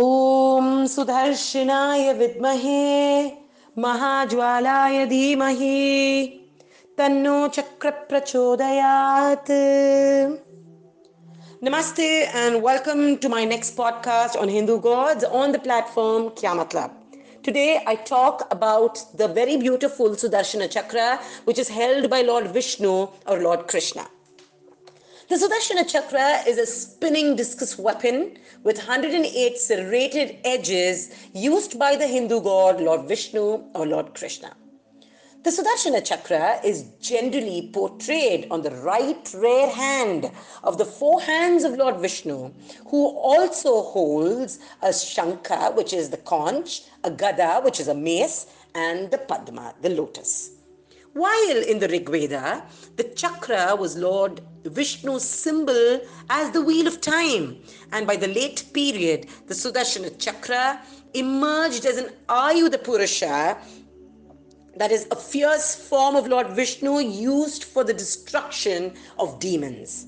ॐ सुदर्शनाय विद्महे महाज्वालाय धीमहि तन्नो चक्रप्रचोदयात् Namaste and welcome to my next podcast on Hindu gods on the platform Kya Matlab. Today I talk about the very beautiful Sudarshana Chakra which is held by Lord Vishnu or Lord Krishna. The Sudarshana Chakra is a spinning discus weapon with 108 serrated edges used by the Hindu god Lord Vishnu or Lord Krishna. The Sudarshana Chakra is generally portrayed on the right rear hand of the four hands of Lord Vishnu, who also holds a Shankha, which is the conch, a Gada, which is a mace, and the Padma, the lotus. While in the Rig Veda, the chakra was Lord Vishnu's symbol as the wheel of time, and by the late period, the Sudarshana chakra emerged as an Ayudha Purusha, that is, a fierce form of Lord Vishnu used for the destruction of demons.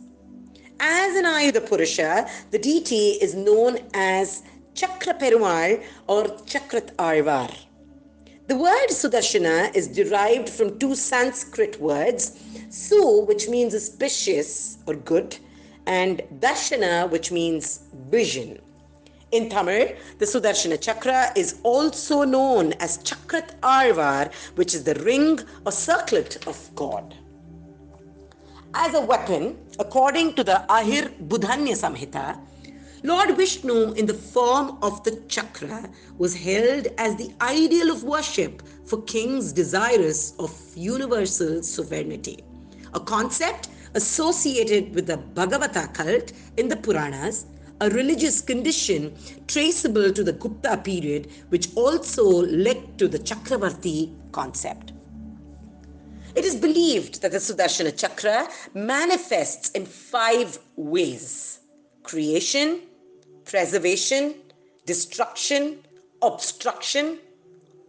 As an Ayudha Purusha, the deity is known as Chakra Perumal or Chakrathalwar. The word Sudarshana is derived from two Sanskrit words, Su, which means auspicious or good, and Darshana, which means vision. In Tamil, the Sudarshana Chakra is also known as Chakrat Arvar, which is the ring or circlet of God. As a weapon, according to the Ahir Budhanya Samhita, Lord Vishnu, in the form of the chakra, was held as the ideal of worship for kings desirous of universal sovereignty, a concept associated with the Bhagavata cult in the Puranas, a religious condition traceable to the Gupta period, which also led to the Chakravarti concept. It is believed that the Sudarshana Chakra manifests in five ways creation, preservation, destruction, obstruction,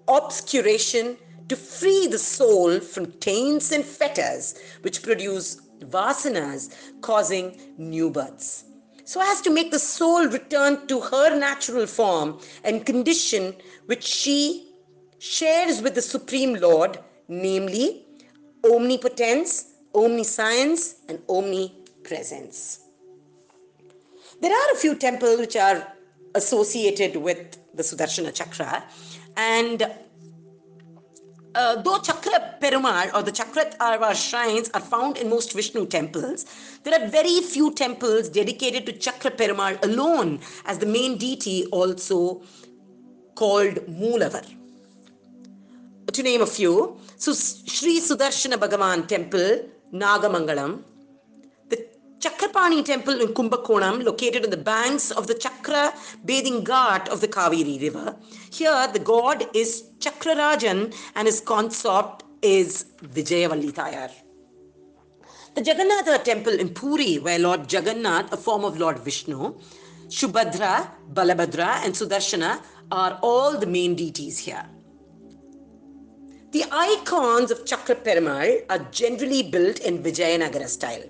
obscuration to free the soul from taints and fetters which produce vasanas causing new births. So as to make the soul return to her natural form and condition which she shares with the Supreme Lord, namely omnipotence, omniscience, and omnipresence. There are a few temples which are associated with the Sudarshana Chakra, and uh, though Chakra Perumal or the Chakrathalwar shrines are found in most Vishnu temples, there are very few temples dedicated to Chakra Perumal alone as the main deity, also called Moolavar. To name a few, so Sri Sudarshana Bhagavan Temple, Nagamangalam, Chakrapani Temple in Kumbakonam, located on the banks of the Chakra bathing ghat of the Kaveri River. Here, the god is Chakrarajan and his consort is Vijayavalli Thayar. The Jagannatha Temple in Puri, where Lord Jagannath, a form of Lord Vishnu, Shubhadra, Balabhadra, and Sudarshana are all the main deities here. The icons of Chakra Perumal are generally built in Vijayanagara style.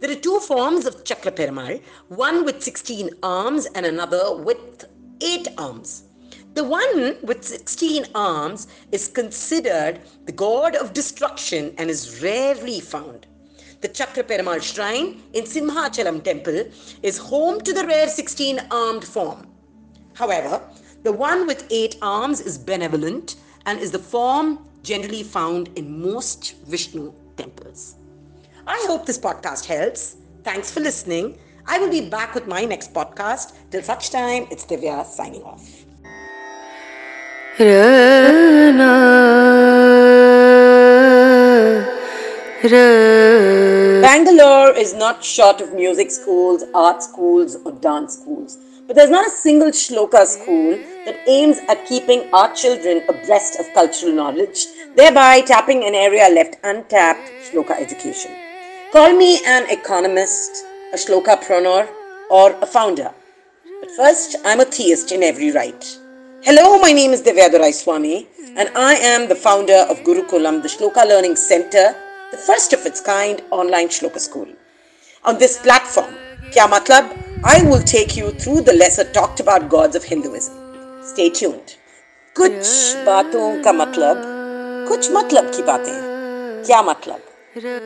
There are two forms of Chakra Perumal, one with 16 arms and another with 8 arms. The one with 16 arms is considered the god of destruction and is rarely found. The Chakra Perumal shrine in Simhachalam temple is home to the rare 16 armed form. However, the one with 8 arms is benevolent and is the form generally found in most Vishnu temples. I hope this podcast helps. Thanks for listening. I will be back with my next podcast. Till such time, it's Divyaa signing off. Bangalore is not short of music schools, art schools, or dance schools. But there's not a single shloka school that aims at keeping our children abreast of cultural knowledge, thereby tapping an area left untapped shloka education. Call me an economist, a shloka pronor, or a founder. But first, I'm a theist in every right. Hello, my name is Divyadurai Swami, and I am the founder of Gurukulam, the Shloka Learning Center, the first of its kind online shloka school. On this platform, Kya Matlab, I will take you through the lesser talked about gods of Hinduism. Stay tuned. कुछ बातों का मतलब कुछ मतलब की बातें क्या मतलब Rana